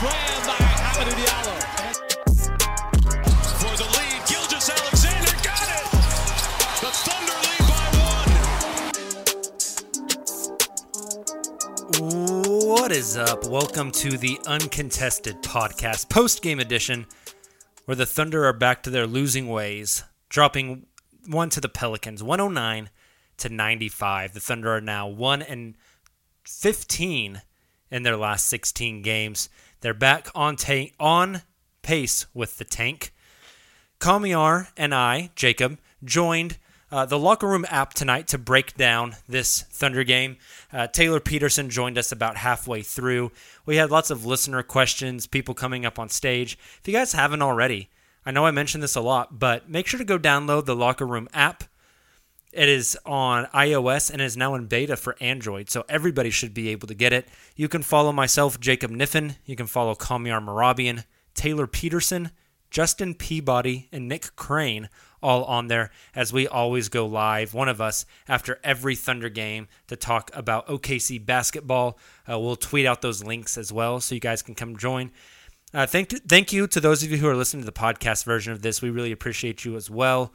By Hamidou Diallo. For the lead, Gilgeous-Alexander got it. The Thunder lead by one. What is up? Welcome to the Uncontested Podcast, post game edition, where the Thunder are back to their losing ways, dropping one to the Pelicans, 109 to 95. The Thunder are now 1 and 15 in their last 16 games. They're back on on pace with the tank. Kamiar and I, Jacob, joined uh, the locker room app tonight to break down this Thunder game. Uh, Tayler Peterson joined us about halfway through. We had lots of listener questions, people coming up on stage. If you guys haven't already, I know I mentioned this a lot, but make sure to go download the locker room app. It is on iOS and is now in beta for Android, so everybody should be able to get it. You can follow myself, Jacob Niffen. You can follow Kamiar Marabian, Tayler Peterson, Justin Peabody, and Nick Crane all on there as we always go live, one of us, after every Thunder game to talk about OKC basketball. Uh, we'll tweet out those links as well so you guys can come join. Uh, thank, thank you to those of you who are listening to the podcast version of this. We really appreciate you as well.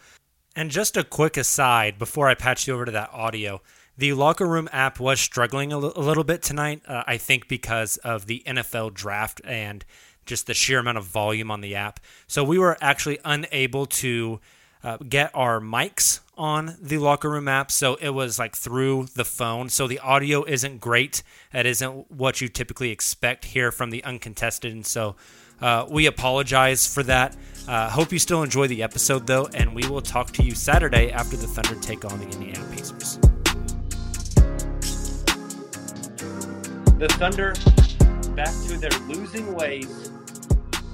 And just a quick aside before I patch you over to that audio. The locker room app was struggling a, l- a little bit tonight, uh, I think because of the NFL draft and just the sheer amount of volume on the app. So we were actually unable to uh, get our mics on the locker room app. So it was like through the phone. So the audio isn't great. That isn't what you typically expect here from the uncontested. And so uh, we apologize for that. Uh, hope you still enjoy the episode though, and we will talk to you Saturday after the Thunder take on the Indiana Pacers. The Thunder back to their losing ways.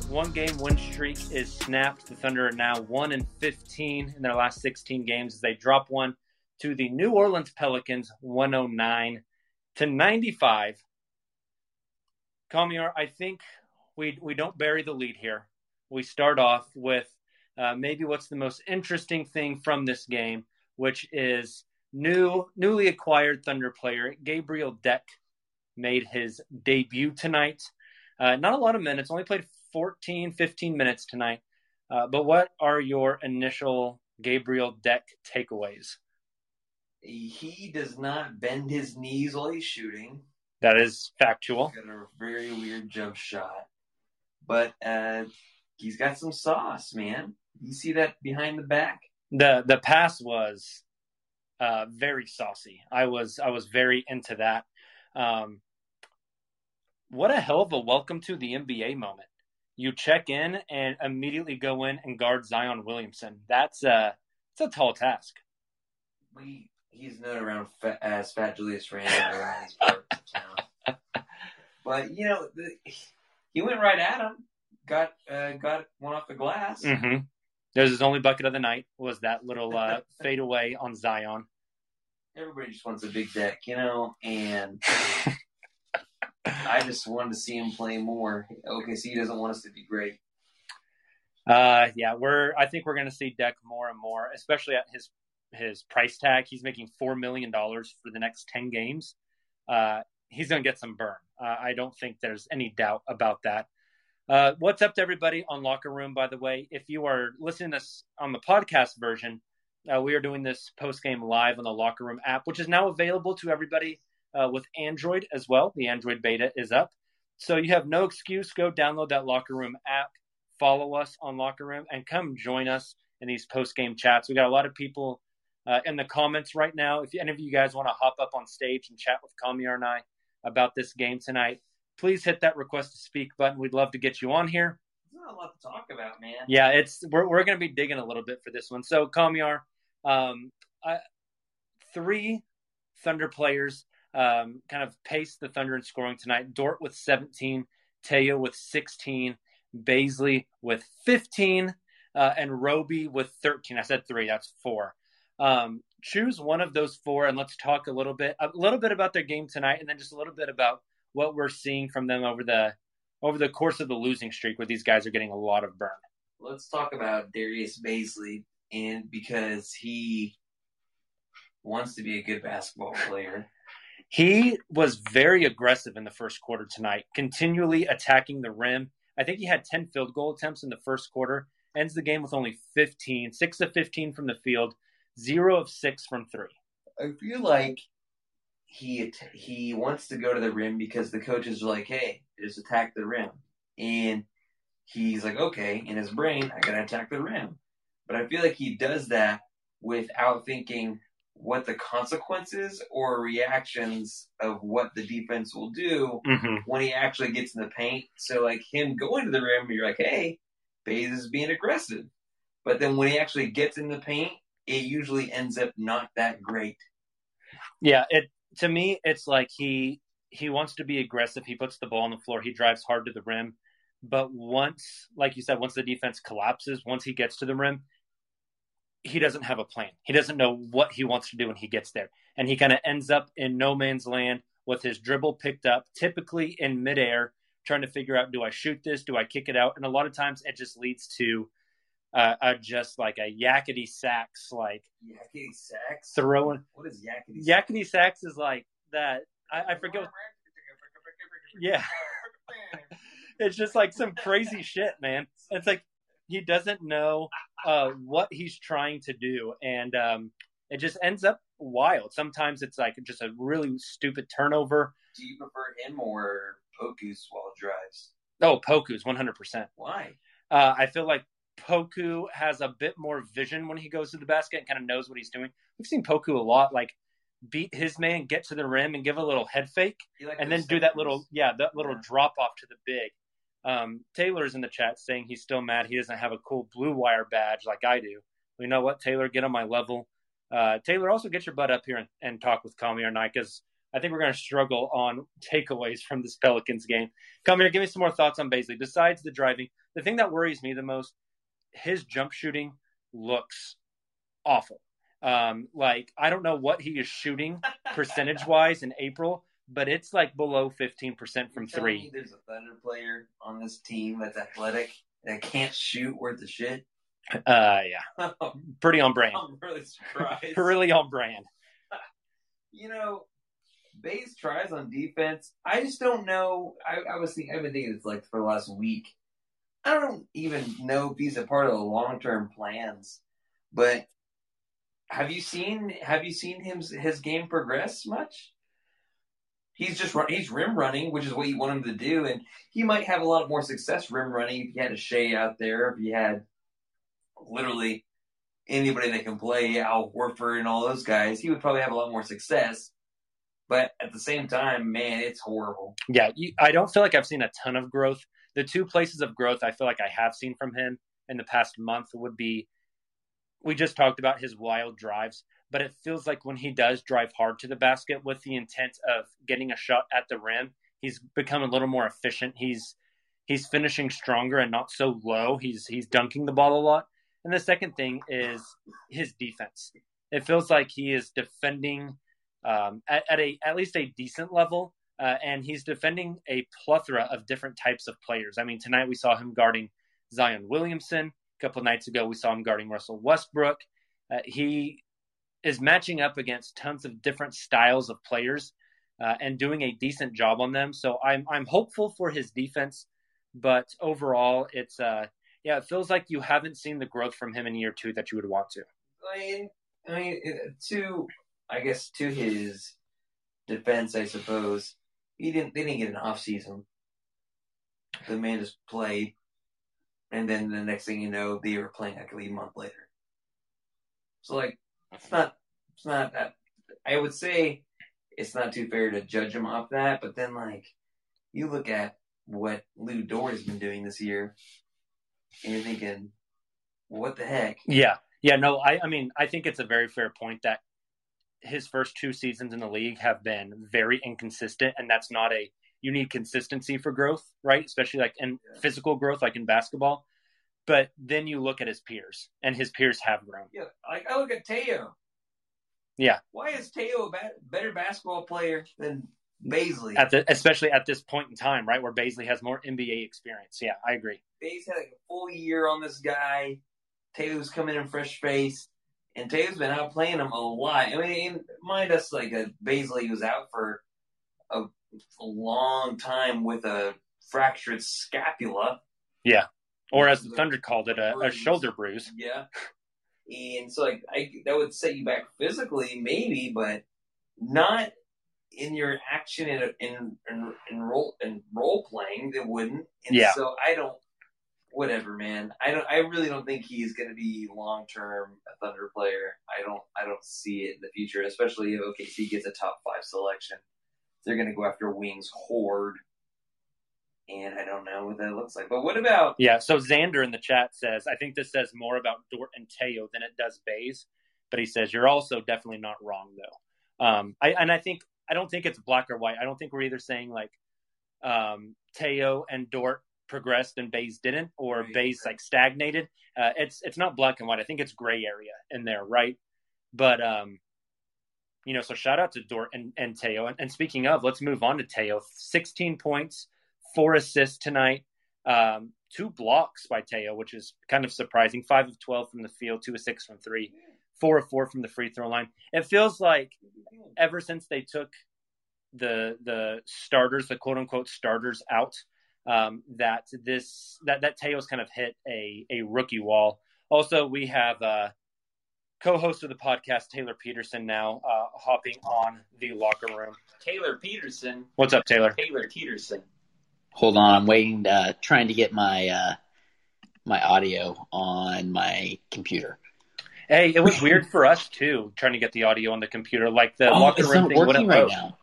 One game win streak is snapped. The Thunder are now 1 and 15 in their last 16 games as they drop one to the New Orleans Pelicans 109 to 95. Kamiar, I think we we don't bury the lead here. We start off with uh, maybe what's the most interesting thing from this game, which is new newly acquired Thunder player Gabriel Deck made his debut tonight. Uh, not a lot of minutes, only played 14, 15 minutes tonight. Uh, but what are your initial Gabriel Deck takeaways? He does not bend his knees while he's shooting. That is factual. Got a very weird jump shot, but uh, he's got some sauce, man. You see that behind the back? The the pass was uh, very saucy. I was I was very into that. Um, what a hell of a welcome to the NBA moment. you check in and immediately go in and guard Zion Williamson. That's a it's a tall task. We he's known around fa- as Fat Julius Randle around of town. But you know, the, he went right at him. Got uh, got one off the glass. Mm-hmm. There's his only bucket of the night was that little uh, fadeaway on Zion. Everybody just wants a big deck, you know, and I just wanted to see him play more. OKC doesn't want us to be great. Uh, yeah, we're. I think we're going to see Deck more and more, especially at his his price tag. He's making four million dollars for the next ten games. Uh, he's going to get some burn. Uh, I don't think there's any doubt about that. Uh, what's up to everybody on Locker Room? By the way, if you are listening to this on the podcast version, uh, we are doing this post game live on the Locker Room app, which is now available to everybody uh, with Android as well. The Android beta is up, so you have no excuse. Go download that Locker Room app follow us on Locker Room and come join us in these post game chats. We got a lot of people uh, in the comments right now. If any of you guys want to hop up on stage and chat with Kamiar and I about this game tonight, please hit that request to speak button. We'd love to get you on here. There's not a lot to talk about, man. Yeah, it's we're we're going to be digging a little bit for this one. So Kamiar, um, I, three Thunder players um, kind of paced the Thunder in scoring tonight. Dort with 17, Teo with 16, Bazley with 15, uh, and Roby with 13. I said three, that's four. Um, choose one of those four, and let's talk a little bit, a little bit about their game tonight, and then just a little bit about what we're seeing from them over the over the course of the losing streak, where these guys are getting a lot of burn. Let's talk about Darius Bazley, and because he wants to be a good basketball player. He was very aggressive in the first quarter tonight, continually attacking the rim. I think he had 10 field goal attempts in the first quarter, ends the game with only 15, 6 of 15 from the field, 0 of 6 from 3. I feel like he he wants to go to the rim because the coaches are like, "Hey, just attack the rim," and he's like, "Okay." In his brain, I gotta attack the rim, but I feel like he does that without thinking what the consequences or reactions of what the defense will do mm-hmm. when he actually gets in the paint. So like him going to the rim, you're like, "Hey, Bays is being aggressive," but then when he actually gets in the paint, it usually ends up not that great. Yeah, it to me, it's like he he wants to be aggressive. He puts the ball on the floor. He drives hard to the rim. But once, like you said, once the defense collapses, once he gets to the rim, he doesn't have a plan. He doesn't know what he wants to do when he gets there. And he kind of ends up in no man's land with his dribble picked up, typically in midair, trying to figure out do I shoot this? Do I kick it out? And a lot of times it just leads to uh, just like a yakety sax, like yakety sax throwing. What is yakety? Yakety sax is like that. I, I forget. What, yeah, it's just like some crazy shit, man. It's like he doesn't know uh, what he's trying to do, and um, it just ends up wild. Sometimes it's like just a really stupid turnover. Do you prefer him or Poku's while drives? Oh, Poku's one hundred percent. Why? Uh, I feel like Poku has a bit more vision when he goes to the basket and kind of knows what he's doing. We've seen Poku a lot, like beat his man, get to the rim, and give a little head fake, like and then do that little, yeah, that little Yeah. drop off to the big. Um, Tayler's in the chat saying he's still mad he doesn't have a cool blue wire badge like I do. Well, you know what, Tayler, get on my level. Uh, Tayler, also get your butt up here and, and talk with Kamiar night because I think we're going to struggle on takeaways from this Pelicans game. Come here, give me some more thoughts on Bazley. Besides the driving, the thing that worries me the most, his jump shooting looks awful. Um, like I don't know what he is shooting percentage wise in April, but it's like below fifteen percent from You're telling me three. There's a Thunder player on this team that's athletic that can't shoot worth a shit. Uh, yeah, pretty on brand. I'm really surprised. really on brand. you know, Bays tries on defense. I just don't know. I, I was thinking, I've been thinking it's like for the last week. I don't even know if he's a part of the long term plans. But have you seen have you seen him his game progress much? He's just run, he's rim running, which is what you want him to do, and he might have a lot more success rim running if you had a Shai out there, if you had literally anybody that can play Al Horford and all those guys, he would probably have a lot more success. But at the same time, man, it's horrible. Yeah, you, I don't feel like I've seen a ton of growth the two places of growth I feel like I have seen from him in the past month would be we just talked about his wild drives, but it feels like when he does drive hard to the basket with the intent of getting a shot at the rim, he's become a little more efficient. He's he's finishing stronger and not so low. He's he's dunking the ball a lot. And the second thing is his defense. It feels like he is defending um, at, at a at least a decent level, uh, and he's defending a plethora of different types of players. I mean, tonight we saw him guarding Zion Williamson. A couple nights ago, we saw him guarding Russell Westbrook. Uh, he is matching up against tons of different styles of players uh, and doing a decent job on them. So I'm I'm hopeful for his defense, but overall, it's uh yeah, it feels like you haven't seen the growth from him in year two that you would want to. I mean, I mean, to I guess to his defense, I suppose he didn't. They didn't get an off season. The man just played, and then the next thing you know, they were playing like a month later. So like, it's not. It's not that. I would say it's not too fair to judge him off that, but then like, you look at what Lou Dort has been doing this year, and you're thinking, what the heck? Yeah, yeah. No, I. I mean, I think it's a very fair point that his first two seasons in the league have been very inconsistent, and that's not a you need consistency for growth, right? Especially like in physical growth, like in basketball. But then you look at his peers, and his peers have grown. Yeah, like I look at Teo. Yeah. Why is Teo a better basketball player than Bazley? At the, especially at this point in time, right, where Bazley has more NBA experience. Yeah, I agree. Bazley had like a full year on this guy. Teo's coming in fresh face and Tatum's been out playing him a lot. I mean, mind us, like uh, a Bazley was out for a, a long time with a fractured scapula. Yeah, or as the Thunder called it, a, a, shoulder bruise. Yeah, and so like I, that would set you back physically, maybe, but not in your action in in in, in role in role playing. That wouldn't. And yeah. So I don't whatever, man. I don't. I really don't think he's going to be long term a Thunder player. I don't. I don't see it in the future, especially if OKC gets a top five selection. They're going to go after Wings Horde, and I don't know what that looks like. But what about? Yeah. So Xander in the chat says, I think this says more about Dort and Teo than it does Bays. But he says you're also definitely not wrong though. Um, I and I think I don't think it's black or white. I don't think we're either saying like um, Teo and Dort progressed and Bays didn't, or right. Bays like stagnated. Uh, it's it's not black and white. I think it's gray area in there, right? But um, you know, so shout out to Dort and, and Teo. And, and speaking of, let's move on to Teo. 16 points, four assists tonight, um, two blocks by Teo, which is kind of surprising. Five of 12 from the field, two of six from three, four of four from the free throw line. It feels like ever since they took the the starters, the quote unquote starters out um, that this that that Teo's kind of hit a a rookie wall. Also, we have uh, co-host of the podcast Tayler Peterson now uh, hopping on the locker room. Tayler Peterson, what's up, Tayler? Tayler Peterson. Hold on, I'm waiting, uh, trying to get my uh, my audio on my computer. Hey, it was weird for us too, trying to get the audio on the computer. Like the oh, locker room thing wouldn't right load. now.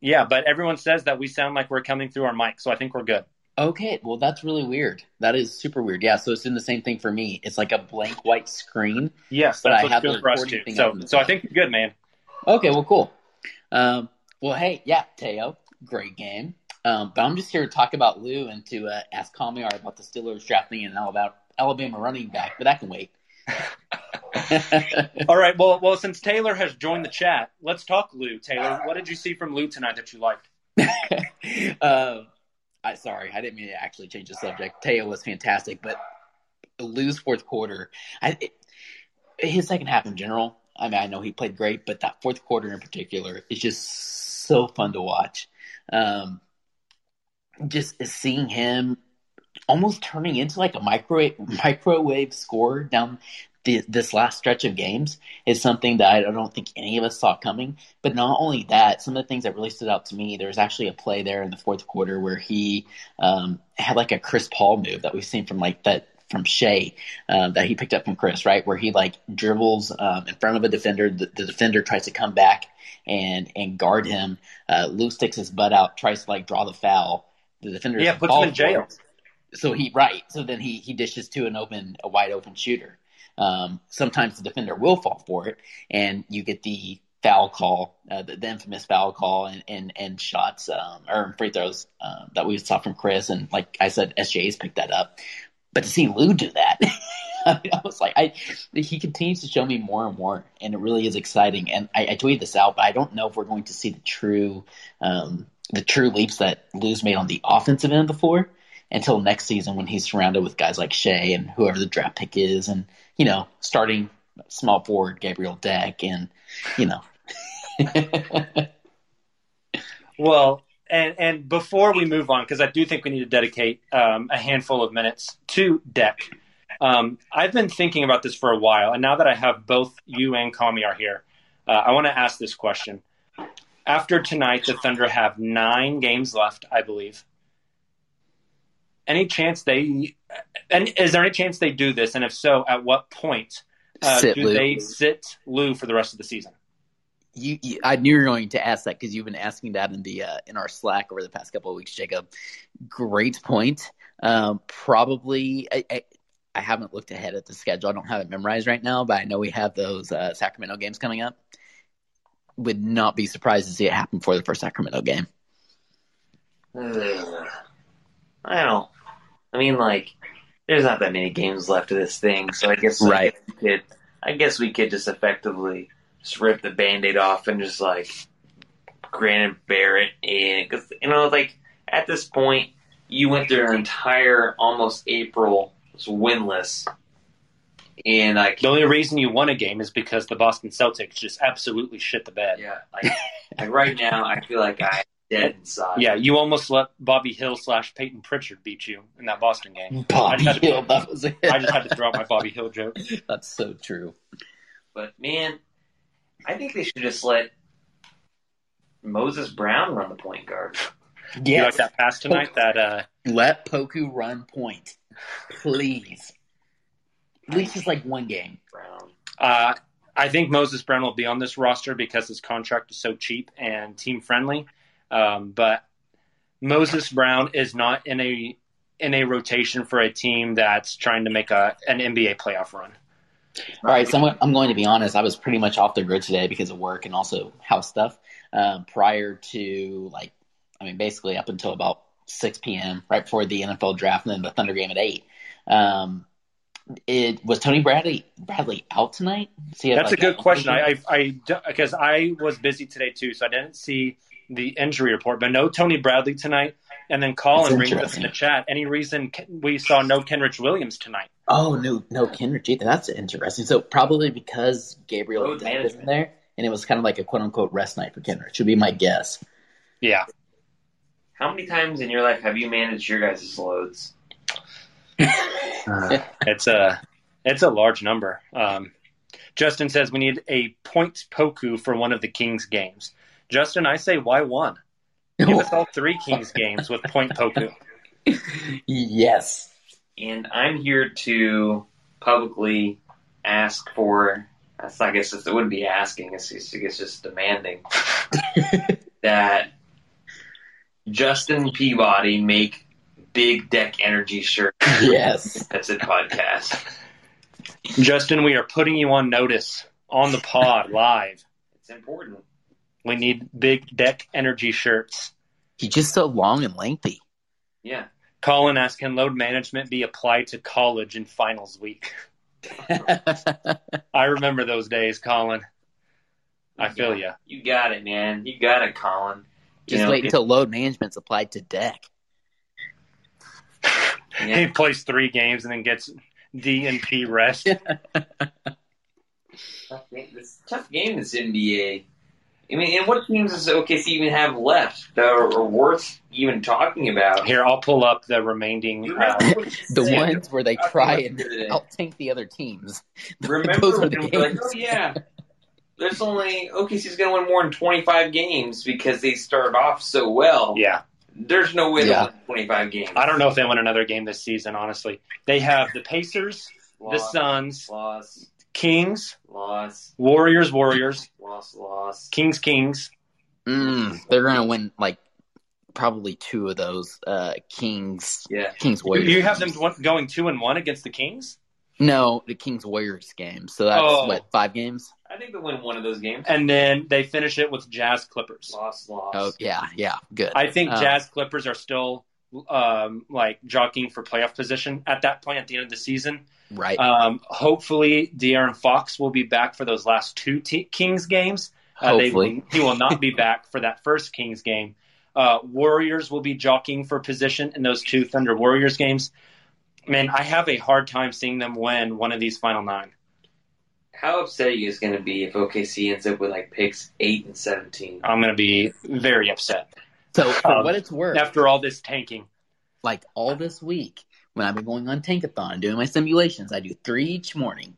Yeah, but everyone says that we sound like we're coming through our mic, so I think we're good. Okay, well that's really weird. That is super weird. Yeah, so it's in the same thing for me. It's like a blank white screen. Yes, but that's I have good the for us recording too. thing So, up in the so I think you're good, man. Okay, well, cool. Um, well, hey, yeah, Teo, great game. Um, but I'm just here to talk about Lou and to uh, ask Kamiar about the Steelers drafting an Alabama, Alabama running back, but that can wait. All right. Well, well, since Tayler has joined the chat, let's talk Lou. Tayler, what did you see from Lou tonight that you liked? uh, I sorry, I didn't mean to actually change the subject. Taylor was fantastic, but Lou's fourth quarter, I, it, his second half in general. I mean, I know he played great, but that fourth quarter in particular is just so fun to watch. Um, just seeing him almost turning into like a microwave microwave scorer down the, this last stretch of games is something that I don't think any of us saw coming. But not only that, some of the things that really stood out to me, there was actually a play there in the fourth quarter where he um, had like a Chris Paul move that we've seen from like that from Shai um, that he picked up from Chris, right? Where he like dribbles um, in front of a defender, the, the, defender tries to come back and and guard him. Uh, Lou sticks his butt out, tries to like draw the foul, the defender. Yeah, puts him in jail. So he right. So then he he dishes to an open a wide open shooter. Um, sometimes the defender will fall for it, and you get the foul call, uh, the, the, infamous foul call, and and, and shots um, or free throws uh, that we saw from Chris, and like I said, SJ's picked that up. But to see Lou do that, I was like, I he continues to show me more and more, and it really is exciting. And I, I tweeted this out, but I don't know if we're going to see the true um, the true leaps that Lou's made on the offensive end of the floor until next season when he's surrounded with guys like Shai and whoever the draft pick is, and you know, starting small forward Gabriel Deck, and you know. well, and and before we move on, because I do think we need to dedicate um, a handful of minutes to Deck. Um, I've been thinking about this for a while, and now that I have both you and Kamiar here, uh, I want to ask this question. After tonight, the Thunder have nine games left, I believe any chance they and is there any chance they do this and if so at what point uh, do Lou. they sit Lou for the rest of the season you, you I knew you were going to ask that because you've been asking that in the uh, in our Slack over the past couple of weeks, Jacob. Great point. Um, probably, I, I, I, haven't looked ahead at the schedule. I don't have it memorized right now, but I know we have those uh, Sacramento games coming up. Would not be surprised to see it happen for the first Sacramento game. I don't. I mean, like, there's not that many games left of this thing, so I guess like, right. we could, I guess we could just effectively just rip the band-aid off and just like Granted Barrett in because you know like at this point you went through an entire almost April winless. And like the only reason you won a game is because the Boston Celtics just absolutely shit the bed. Yeah, like, like right now I feel like I dead inside. Yeah, you almost let Bobby Hill slash Peyton Pritchard beat you in that Boston game. Bobby I Hill, to, that was it. I just had to throw out my Bobby Hill joke. That's so true. But man, I think they should just let Moses Brown run the point guard. Yeah, you like that pass tonight? That uh, let Poku run point, please. At least it's like one game. Brown. Uh, I think Moses Brown will be on this roster because his contract is so cheap and team friendly. Um, but Moses Brown is not in a in a rotation for a team that's trying to make a an NBA playoff run. All right, so I'm, I'm going to be honest. I was pretty much off the grid today because of work and also house stuff. Um, prior to like, I mean, basically up until about 6 p.m. right before the NFL draft, and then the Thunder game at eight. Um, it was Tony Bradley Bradley out tonight. See That's like, a good question. I I because I, I was busy today too, so I didn't see the injury report, but no Tony Bradley tonight. And then Colin brings us in the chat. Any reason we saw no Kenrich Williams tonight? Oh no, no Kenrich either. That's interesting. So probably because Gabriel was in there, and it was kind of like a quote unquote rest night for Kenrich. Would be my guess. Yeah. How many times in your life have you managed your guys' loads? uh, it's a it's a large number. Um, Justin says we need a points Poku for one of the Kings games. Justin, I say why one? Give us all three Kings games with point Poku. Yes. And I'm here to publicly ask for. I guess it wouldn't be asking. It's just, it's just demanding that Justin Peabody make big deck energy shirt. Yes, that's a podcast. Justin, we are putting you on notice on the pod live. It's important. We need big deck energy shirts. He's just so long and lengthy. Yeah. Colin asked, can load management be applied to college in finals week? I remember those days, Colin. I feel you. You got it, man. You got it, Colin. You just know, wait until load management's applied to deck. Yeah. He plays three games and then gets D and P rest. tough game. It's tough game. This NBA. I mean, and what teams does OKC even have left that are, worth even talking about? Here, I'll pull up the remaining. Uh, the ones where they try and outtank the other teams. Remember Those when the like, oh yeah, there's only OKC's going to win more than 25 games because they started off so well. Yeah. There's no way yeah. they win 25 games. I don't know if they win another game this season, honestly. They have the Pacers, loss, the Suns, loss. Kings, loss. Warriors, Warriors, loss, loss. Kings, Kings. Mm, they're going to win like probably two of those uh, Kings. Yeah. Kings Warriors. you have them going two and one against the Kings, No, the Kings Warriors game. So that's Oh. what five games. I think they'll win one of those games. and then they finish it with Jazz Clippers. Loss, loss. Oh yeah, yeah, good. I think Um, Jazz Clippers are still um, like jockeying for playoff position at that point at the end of the season. Right. Um, hopefully, De'Aaron Fox will be back for those last two t- Kings games. Uh, Hopefully. will- he will not be back for that first Kings game. Uh, Warriors will be jockeying for position in those two Thunder Warriors games. Man, I have a hard time seeing them win one of these final nine. How upset are you guys going to be if OKC ends up with like picks eight and seventeen? I'm going to be very upset so for um, what it's worth, after all this tanking. like all this week when I've been going on Tankathon and doing my simulations, I do three each morning,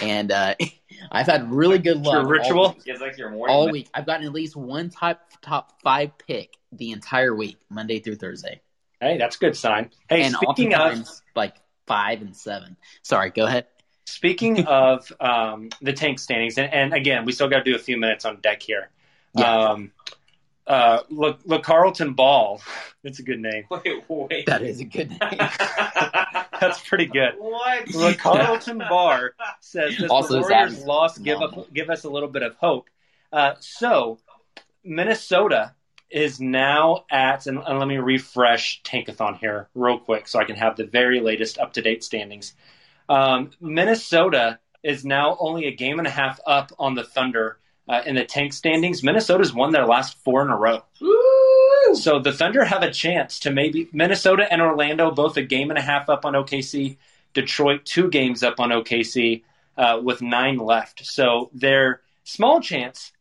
and uh, I've had really good luck. Your all ritual? week. It's like your morning. all week. I've gotten at least one top top five pick the entire week, Monday through Thursday, Hey, that's a good sign. Hey, and speaking of like five and seven. Sorry, go ahead. Speaking of um, the tank standings, and, and again, we still got to do a few minutes on deck here. Yeah. Um, uh, look, look, Carlton Ball. That's a good name. Wait, wait. That is a good name. That's pretty good. what? Look, Carlton Bar says does Also, the his Warriors' ad's loss give up give us a little bit of hope. Uh, so Minnesota is now at, and, and let me refresh Tankathon here real quick so I can have the very latest up to date standings. Um, Minnesota is now only a game and a half up on the Thunder uh, in the tank standings. Minnesota's won their last four in a row. So the Thunder have a chance to maybe Minnesota and Orlando both a game and a half up on OKC. Detroit two games up on OKC uh, with nine left. So they're small chance,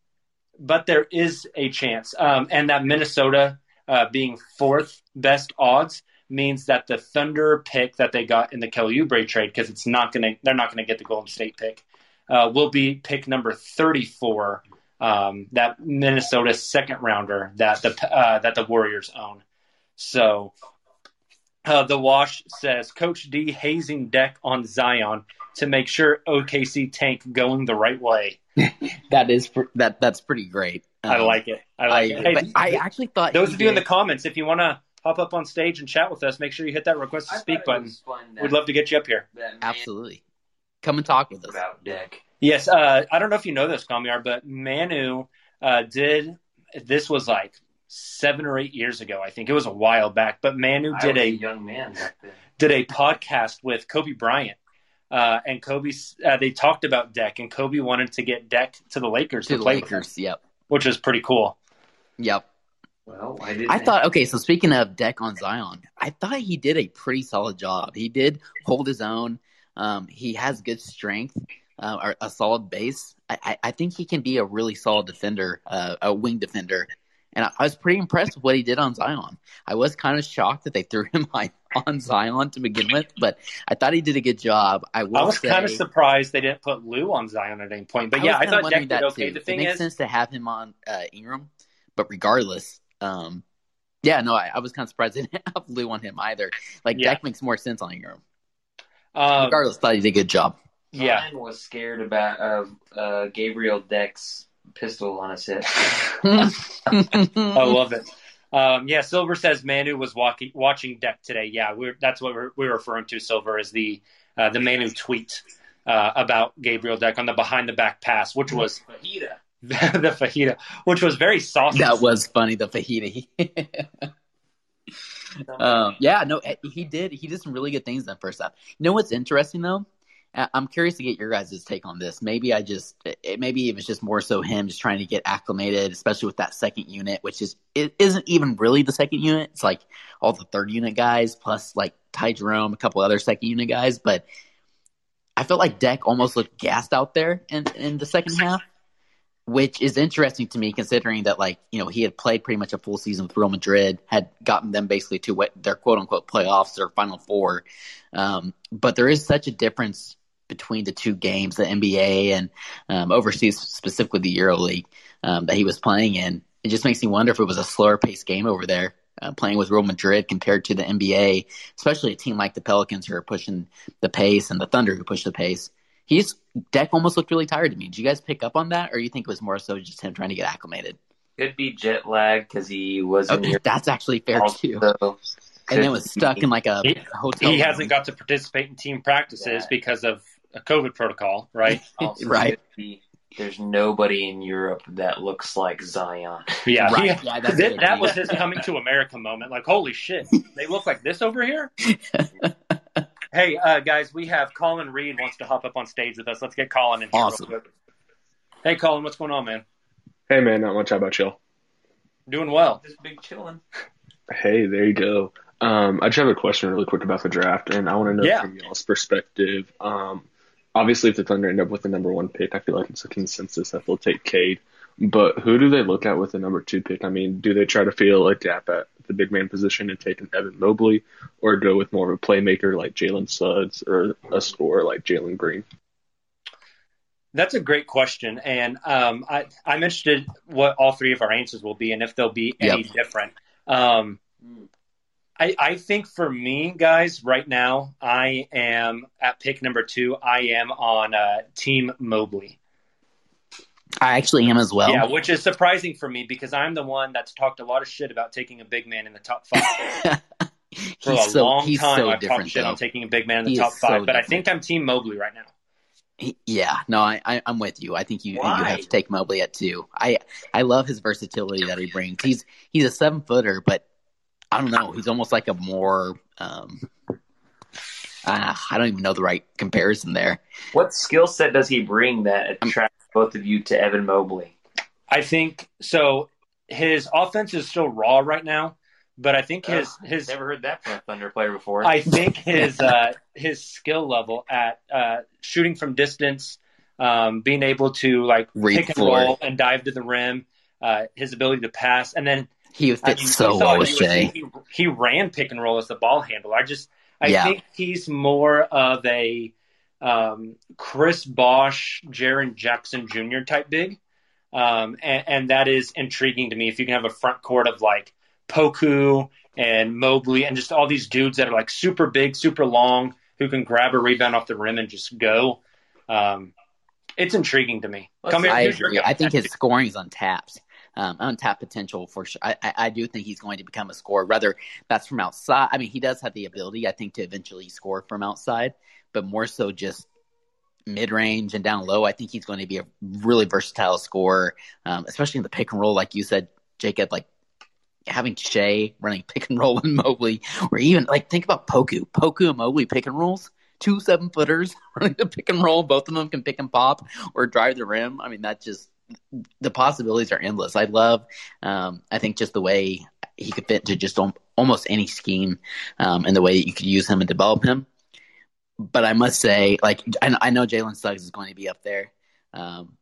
but there is a chance. Um, and that Minnesota uh, being fourth best odds means that the Thunder pick that they got in the Kelly Oubre trade, because it's not gonna, they're not gonna get the Golden State pick, uh, will be pick number thirty-four. Um, that Minnesota second rounder that the uh, that the Warriors own. So uh, the wash says Coach D hazing deck on Zion to make sure OKC tank going the right way. That is pr- that that's pretty great. I Um, like it. I like I, it. Hey, but I actually thought those of you in the comments, if you want to hop up on stage and chat with us, make sure you hit that request to I speak button. was fun that- We'd love to get you up here. man absolutely come and talk with us. about deck. Yes, uh, I don't know if you know this, Kamiar, but Manu uh, did. This was like seven or eight years ago. I think it was a while back. But Manu I did was a young man back then. did a podcast with Kobe Bryant, uh, and Kobe uh, they talked about Deck, and Kobe wanted to get Deck to the Lakers To to the play with him, Lakers, yep, which was pretty cool. yep. Well, I didn't. I thought okay. So speaking of deck on Zion, I thought he did a pretty solid job. He did hold his own. Um, he has good strength, uh, or a solid base. I, I, I think he can be a really solid defender, uh, a wing defender. And I, I was pretty impressed with what he did on Zion. I was kind of shocked that they threw him on Zion to begin with, but I thought he did a good job. I was say, kind of surprised they didn't put Lou on Zion at any point, but yeah, I thought Deck did okay. too. The it thing makes is, sense to have him on uh, Ingram, but regardless, um, yeah, no, I, I was kind of surprised they didn't have Lou on him either. Like Yeah. Deck makes more sense on Ingram. Um, Regardless, thought he did a good job. yeah, Ryan was scared about uh, uh, Gabriel Deck's pistol on his hip. I love it. Um, yeah, Silver says Manu was walking, watching Deck today. Yeah, we're, that's what we're, we're referring to. Silver is the uh, the Manu tweet uh, about Gabriel Deck on the behind the back pass, which was Fajita. the fajita, which was very saucy. that was funny. The fajita. um, yeah, no, he did. He did some really good things in that first half. You know what's interesting though? I'm curious to get your guys' take on this. Maybe I just, it, maybe it was just more so him just trying to get acclimated, especially with that second unit, which is it isn't even really the second unit. It's like all the third unit guys plus like Ty Jerome, a couple other second unit guys. But I felt like Deck almost looked gassed out there in in the second half, which is interesting to me considering that like you know he had played pretty much a full season with Real Madrid, had gotten them basically to what their quote unquote playoffs or Final Four. Um, but there is such a difference between the two games, the NBA and um, overseas, specifically the EuroLeague um, that he was playing in. It just makes me wonder if it was a slower paced game over there, uh, playing with Real Madrid compared to the NBA, especially a team like the Pelicans who are pushing the pace and the Thunder who push the pace. He's Deck almost looked really tired to me. Did you guys pick up on that, or you think it was more so just him trying to get acclimated? Could be jet lag because he was in Europe. that's actually fair too. And then was stuck in like a He, hotel. he room. hasn't got to participate in team practices Yeah. because of a COVID protocol, right? also Right. be- There's nobody in Europe that looks like Zion. Yeah, Right. he- Yeah, that, that was his coming to America moment. Like, holy shit, they look like this over here. Hey, uh, guys, we have Colin Reed wants to hop up on stage with us. Let's get Colin in here. real Awesome. quick. Hey, Colin, what's going on, man? Hey man, not much. How about y'all? Doing well. Just big chilling. Hey, there you go. Um, I just have a question really quick about the draft, and I want to know Yeah. from y'all's perspective. Um, obviously, if the Thunder end up with the number one pick, I feel like it's a consensus that they'll take Cade. But who do they look at with the number two pick? I mean, do they try to fill a gap at the big man position and take an Evan Mobley, or go with more of a playmaker like Jalen Suggs, or a scorer like Jalen Green? That's a great question, and um, I, I'm interested what all three of our answers will be, and if they'll be any different. Um, I, I think for me, guys, right now, I am at pick number two. I am on uh, Team Mobley. I actually am as well. Yeah, which is surprising for me because I'm the one that's talked a lot of shit about taking a big man in the top five. For he's a so long he's time, so I've talked shit though. on taking a big man in the He top is so five, but I think I'm Team Mobley right now. He- yeah, no, I, I I'm with you. I think you you have to take Mobley at two. I I love his versatility that he brings. He's he's a seven footer, but I don't know. He's almost like a more um. Uh, I don't even know the right comparison there. What skill set does he bring that attracts both of you to Evan Mobley? I think so. His offense is still raw right now, but I think his Ugh, his never heard that from a Thunder player before. I think his uh, his skill level at uh, shooting from distance, um, being able to like Read pick and floor. roll and dive to the rim, uh, his ability to pass, and then He I mean, so you well with Shai. He, he ran pick and roll as the ball handler. I just I Yeah. think he's more of a um, Chris Bosh, Jaren Jackson Jr. type big, um, and, and that is intriguing to me. If you can have a front court of like Poku and Mobley and just all these dudes that are like super big, super long, who can grab a rebound off the rim and just go. Um, it's intriguing to me. Come I here's your agree. I think his scoring is untapped. Um, untapped potential for sure. I, I, I do think he's going to become a scorer. Whether that's from outside, I mean, he does have the ability, I think, to eventually score from outside, but more so just mid range and down low. I think he's going to be a really versatile scorer, um, especially in the pick and roll, like you said, Jacob. Like having Shai running pick and roll and Mobley, or even like think about Poku, Poku and Mobley pick and rolls. Two seven footers running the pick and roll. Both of them can pick and pop or drive the rim. I mean, that just the possibilities are endless. I love, um, I think just the way he could fit into just almost any scheme, um, and the way that you could use him and develop him. But I must say, like, I, I know Jalen Suggs is going to be up there, um,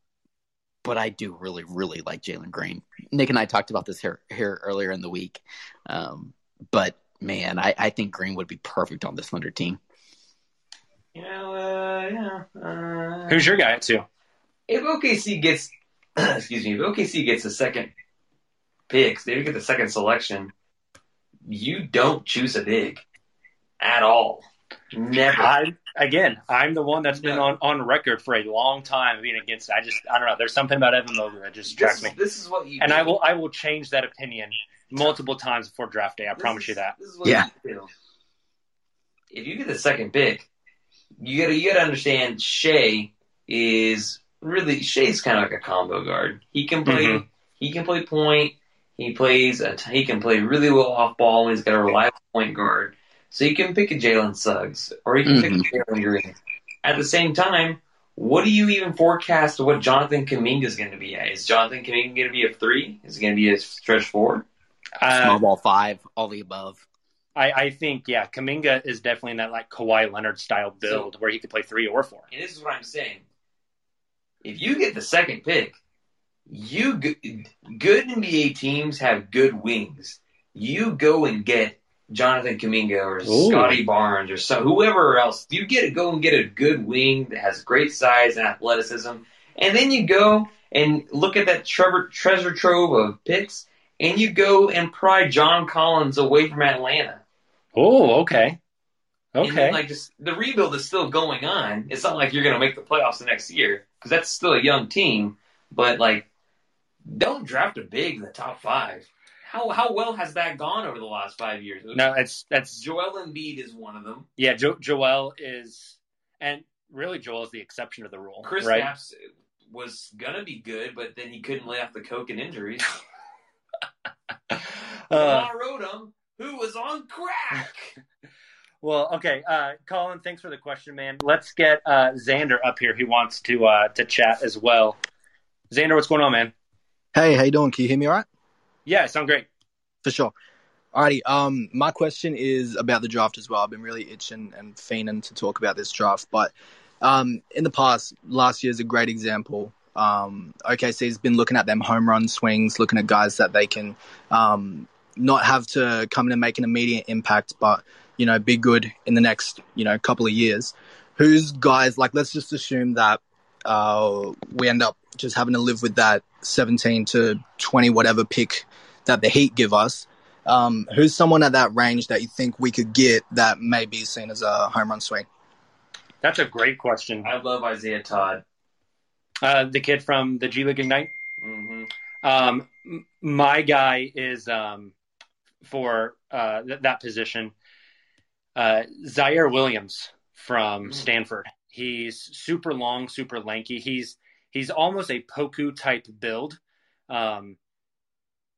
but I do really, really like Jalen Green. Nick and I talked about this here here earlier in the week, um, but man, I, I think Green would be perfect on this Thunder team. you know, uh, yeah. Uh, Who's your guy too? if OKC gets, excuse me, if OKC gets the second picks, they get the second selection. You don't choose a big at all. Never. I again, I'm the one that's been on, on record for a long time being against it. I just I don't know. There's something about Evan Mobley that just this, attracts me, this is what you and do. I will I will change that opinion multiple times before draft day. I This promise is- you that. This is what Yeah. you. If you get the second pick, you gotta you gotta understand Shai is really Shai's kind of like a combo guard. He can play Mhm. he can play point. He plays a, he can play really well off ball. and He's got a reliable point guard. So you can pick a Jalen Suggs or you can pick a Jalen Green. At the same time, what do you even forecast what Jonathan Kuminga is going to be at? Is Jonathan Kuminga going to be a three? Is he going to be a stretch four? Uh, Small ball five, all the above. I, I think yeah, Kuminga is definitely in that like Kawhi Leonard style build where he could play three or four. And this is what I'm saying. If you get the second pick, you g- good NBA teams have good wings. You go and get Jonathan Kuminga or Ooh. Scotty Barnes or so whoever else. You get it. Go and get a good wing that has great size and athleticism, and then you go and look at that Trevor, treasure trove of picks, and you go and pry John Collins away from Atlanta. Oh, okay, And okay. then, like, just the rebuild is still going on. It's not like you're going to make the playoffs the next year because that's still a young team. But like, Don't draft a big in the top five. How how well has that gone over the last five years? No, it's that's Joel Embiid is one of them. yeah. Jo- Joel is, and really Joel is the exception to the rule, Chris right? Naps was gonna be good, but then he couldn't lay off the coke and injuries. Uh, Lamar Odom, who was on crack. well, okay, uh, Colin, thanks for the question, man. Let's get uh, Xander up here. He wants to uh, to chat as well. Xander, what's going on, man? Hey, how you doing? Can you hear me all right? Yeah, sound great. For sure. Alrighty, um, my question is about the draft as well. I've been really itching and fiending to talk about this draft, but um, in the past, last year's a great example. Um, OKC's been looking at them home run swings, looking at guys that they can um, not have to come in and make an immediate impact, but you know, be good in the next you know couple of years. Who's guys like? Let's just assume that uh, we end up just having to live with that 17 to 20 whatever pick that the Heat give us. Um, who's someone at that range that you think we could get that may be seen as a home run swing? That's a great question. I love Isaiah Todd. Uh, the kid from the G League Ignite. hmm Um, my guy is um, for uh, th- that position. Uh, Ziaire Williams from Stanford. He's super long, super lanky. He's he's almost a Poku type build. Um,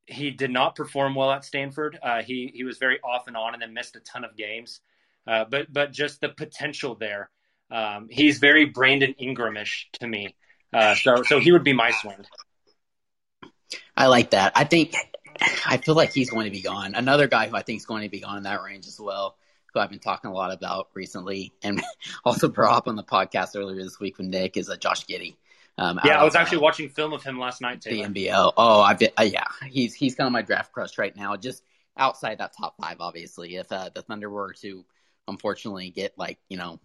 he did not perform well at Stanford. Uh, he he was very off and on, and then missed a ton of games. Uh, but but just the potential there. Um, he's very Brandon Ingramish to me. Uh, so so he would be my swing. I like that. I think I feel like he's going to be gone. Another guy who I think is going to be gone in that range as well, who I've been talking a lot about recently, and also brought up on the podcast earlier this week with Nick is uh, Josh Giddey. Um, Yeah, I was actually uh, watching film of him last night. Too. The NBL. Oh, I've been, uh, yeah, he's he's kind of my draft crush right now. Just outside that top five, obviously. If uh, the Thunder were to unfortunately get like you know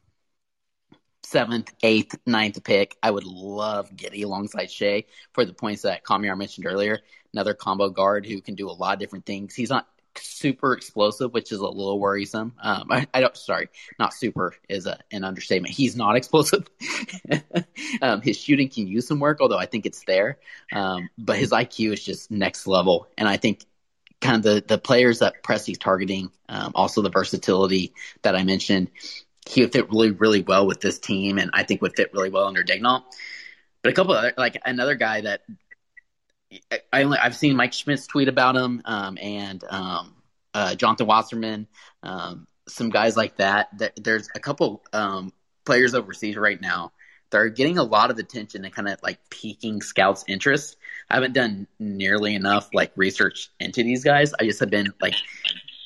seventh, eighth, ninth pick, I would love Giddey alongside Shai for the points that Kamiar mentioned earlier. Another combo guard who can do a lot of different things. He's not super explosive, which is a little worrisome. Um, I, I don't, sorry, not super is a, an understatement. He's not explosive. um, his shooting can use some work, although I think it's there. Um, but his IQ is just next level. And I think kind of the, the players that Presti's targeting, um, also the versatility that I mentioned, he would fit really, really well with this team, and I think would fit really well under Daigneault. But a couple other, like another guy that I- only I've seen Mike Schmitz's tweet about him, um, and um, uh, Jonathan Wasserman, um, some guys like that. That there's a couple um, players overseas right now that are getting a lot of attention and kind of like piquing scouts' interest. I haven't done nearly enough like research into these guys. I just have been like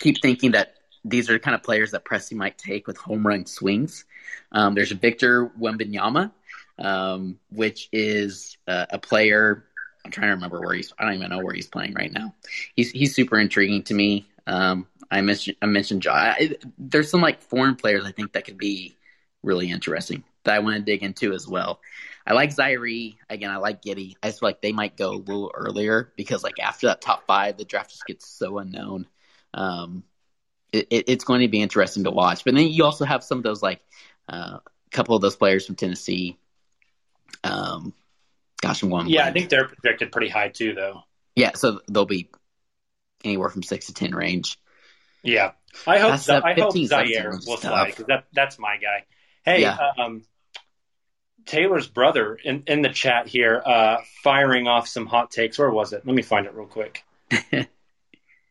keep thinking that these are the kind of players that Presti might take with home run swings. Um, there's Victor Wembanyama, um, which is uh, a player. I'm trying to remember where he's. I don't even know where he's playing right now. He's he's super intriguing to me. Um, I mentioned I mentioned. I, there's some like foreign players I think that could be really interesting that I want to dig into as well. I like Ziaire. Again, I like Giddey. I just feel like they might go a little earlier because like after that top five, the draft just gets so unknown. Um, it, it, it's going to be interesting to watch. But then you also have some of those like a uh, couple of those players from Tennessee. Um, gosh, I'm going. Yeah, I think they're projected pretty high too, though. Yeah, so they'll be anywhere from six to ten range. Yeah, I hope That's, Z- I hope Ziaire will tough. slide because that that's my guy. Hey, Yeah. um, Tayler's brother in, in the chat here, uh, firing off some hot takes. Where was it? Let me find it real quick.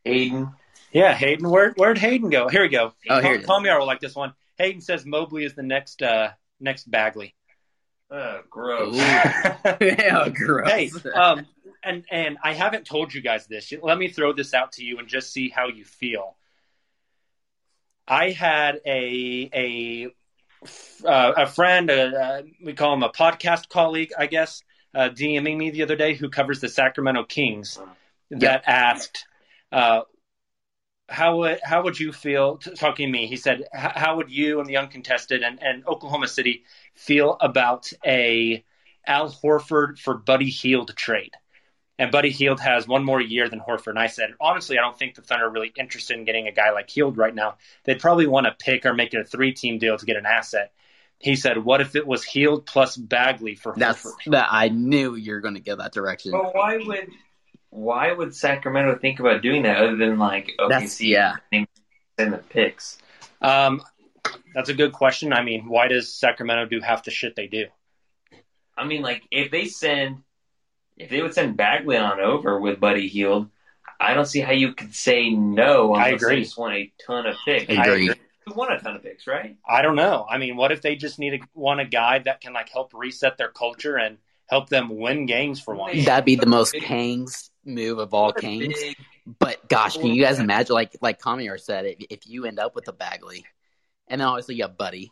Hayden. Yeah, Hayden. Where where'd Hayden go? Here we go. Oh, here it is. Kamiar will like this one. Hayden says Mobley is the next uh, next Bagley. Oh, gross. yeah, gross. Hey, um, and and I haven't told you guys this. Let me throw this out to you and just see how you feel. I had a a uh, a friend, uh, uh, we call him a podcast colleague, I guess, uh, DMing me the other day who covers the Sacramento Kings that asked, uh, how would how would you feel talking to me? He said, how would you and the uncontested and, and Oklahoma City feel about a Al Horford for Buddy Hield trade? And Buddy Hield has one more year than Horford. And I said, honestly, I don't think the Thunder are really interested in getting a guy like Hield right now. They'd probably want to pick or make it a three team deal to get an asset. He said, "What if it was Hield plus Bagley for That's Horford?" that. I knew you're going to go that direction. But why would why would Sacramento think about doing that other than like That's- OKC yeah. and the picks? Um, that's a good question. I mean, why does Sacramento do half the shit they do? I mean, like if they send if they would send Bagley on over with Buddy Hield, I don't see how you could say no I agree. they just want a ton of picks. I agree. You want a ton of picks, right? I don't know. I mean, what if they just need a, want a guy that can like help reset their culture and help them win games for once? That'd be the most Kangs move of all kings, Big- But gosh, can you guys imagine? Like like Kamiar said, if, if you end up with a Bagley, and then obviously you have Buddy,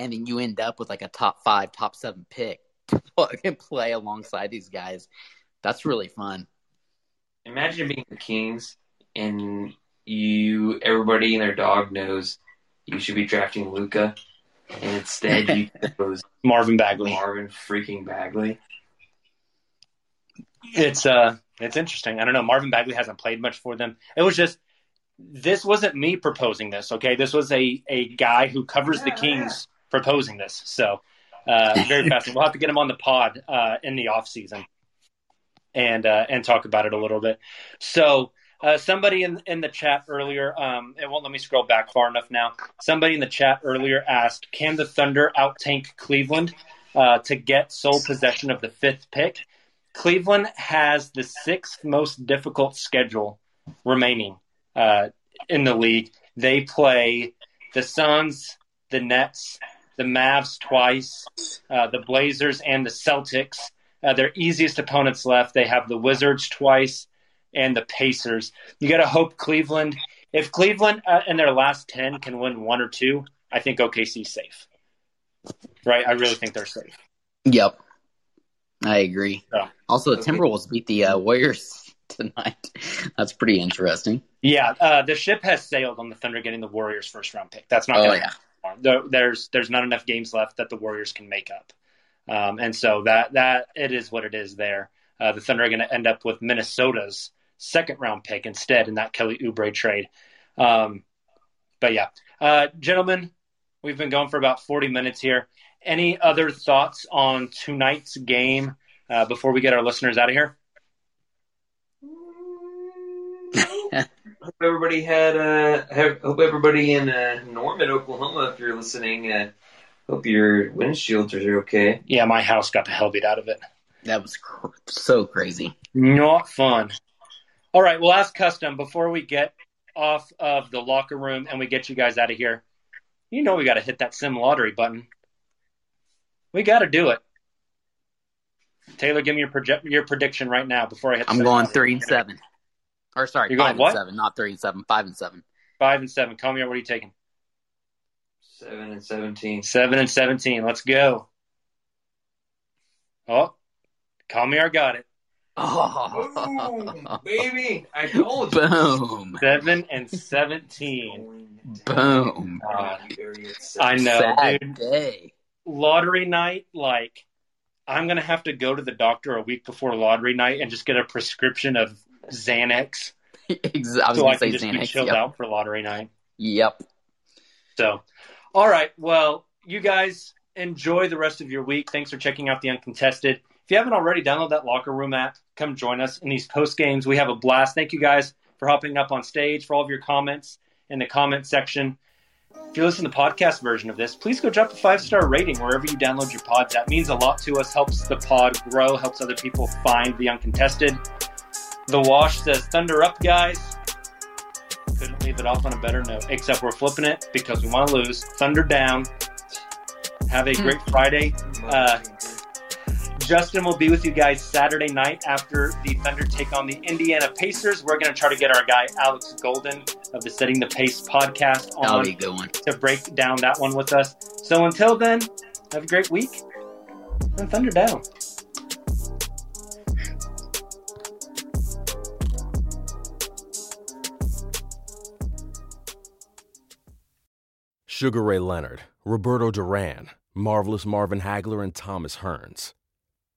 and then you end up with like a top five, top seven pick to fucking play alongside these guys, that's really fun. Imagine being the Kings and you everybody and their dog knows you should be drafting Luka, and instead you chose Marvin Bagley. Marvin freaking Bagley. It's uh, it's interesting. I don't know. Marvin Bagley hasn't played much for them. It was just this wasn't me proposing this. Okay, this was a a guy who covers the Kings proposing this. So uh, very fascinating. We'll have to get him on the pod uh, in the off season and uh, and talk about it a little bit. So. Uh, somebody in in the chat earlier, um, it won't let me scroll back far enough now. Somebody in the chat earlier asked, "Can the Thunder out tank Cleveland uh, to get sole possession of the fifth pick?" Cleveland has the sixth most difficult schedule remaining uh, in the league. They play the Suns, the Nets, the Mavs twice, uh, the Blazers, and the Celtics. Uh, their easiest opponents left. They have the Wizards twice and the Pacers. You got to hope Cleveland. If Cleveland uh, in their last ten can win one or two, I think OKC's safe. Right? I really think they're safe. Yep, I agree. Yeah. Also, the Timberwolves beat the uh, Warriors tonight. That's pretty interesting. Yeah, uh, the ship has sailed on the Thunder getting the Warriors first round pick. That's not. Oh gonna yeah, happen. There's there's not enough games left that the Warriors can make up, um, and so that that it is what it is. There, uh, the Thunder are going to end up with Minnesota's second round pick instead in that Kelly Oubre trade. Um, but yeah, uh, gentlemen, we've been going for about 40 minutes here. Any other thoughts on tonight's game uh, before we get our listeners out of here? Hope everybody had. Uh, hope everybody in uh, Norman, Oklahoma, if you're listening, uh, hope your windshields are okay. Yeah, my house got the hell beat out of it. that was cr- so crazy. Not fun. All right, well, ask custom before we get off of the locker room and we get you guys out of here. You know we got to hit that sim lottery button. We got to do it. Tayler, give me your project your prediction right now before I hit. the I'm sim going lottery. three and seven. Or sorry, You're five going what? and seven, not three and seven. Five and seven. Five and seven. Call me. What are you taking? Seven and seventeen. Seven and seventeen. Let's go. Oh, call me. I got it. Oh, baby! I told you. boom, Seven and seventeen. boom. Uh, I know, Sad dude. day. Lottery night, like I'm gonna have to go to the doctor a week before lottery night and just get a prescription of Xanax Ex- I was so gonna I say just be Xanax. chilled Yep. out for lottery night. yep. So, all right, well, you guys enjoy the rest of your week. Thanks for checking out the Uncontested. If you haven't already, download that Locker Room app. Come join us in these post games. We have a blast. Thank you guys for hopping up on stage, for all of your comments in the comment section. If you listen to the podcast version of this, please go drop a five star rating wherever you download your pods. That means a lot to us, helps the pod grow, helps other people find the uncontested. The Wash says, Thunder up, guys. Couldn't leave it off on a better note, except we're flipping it because we want to lose. Thunder down. Have a great Friday. Uh, Justin will be with you guys Saturday night after the Thunder take on the Indiana Pacers. We're going to try to get our guy Alex Golden of the Setting the Pace podcast That'll on be a good one. to break down that one with us. So until then, have a great week and Thunder down. Sugar Ray Leonard, Roberto Duran, Marvelous Marvin Hagler, and Thomas Hearns.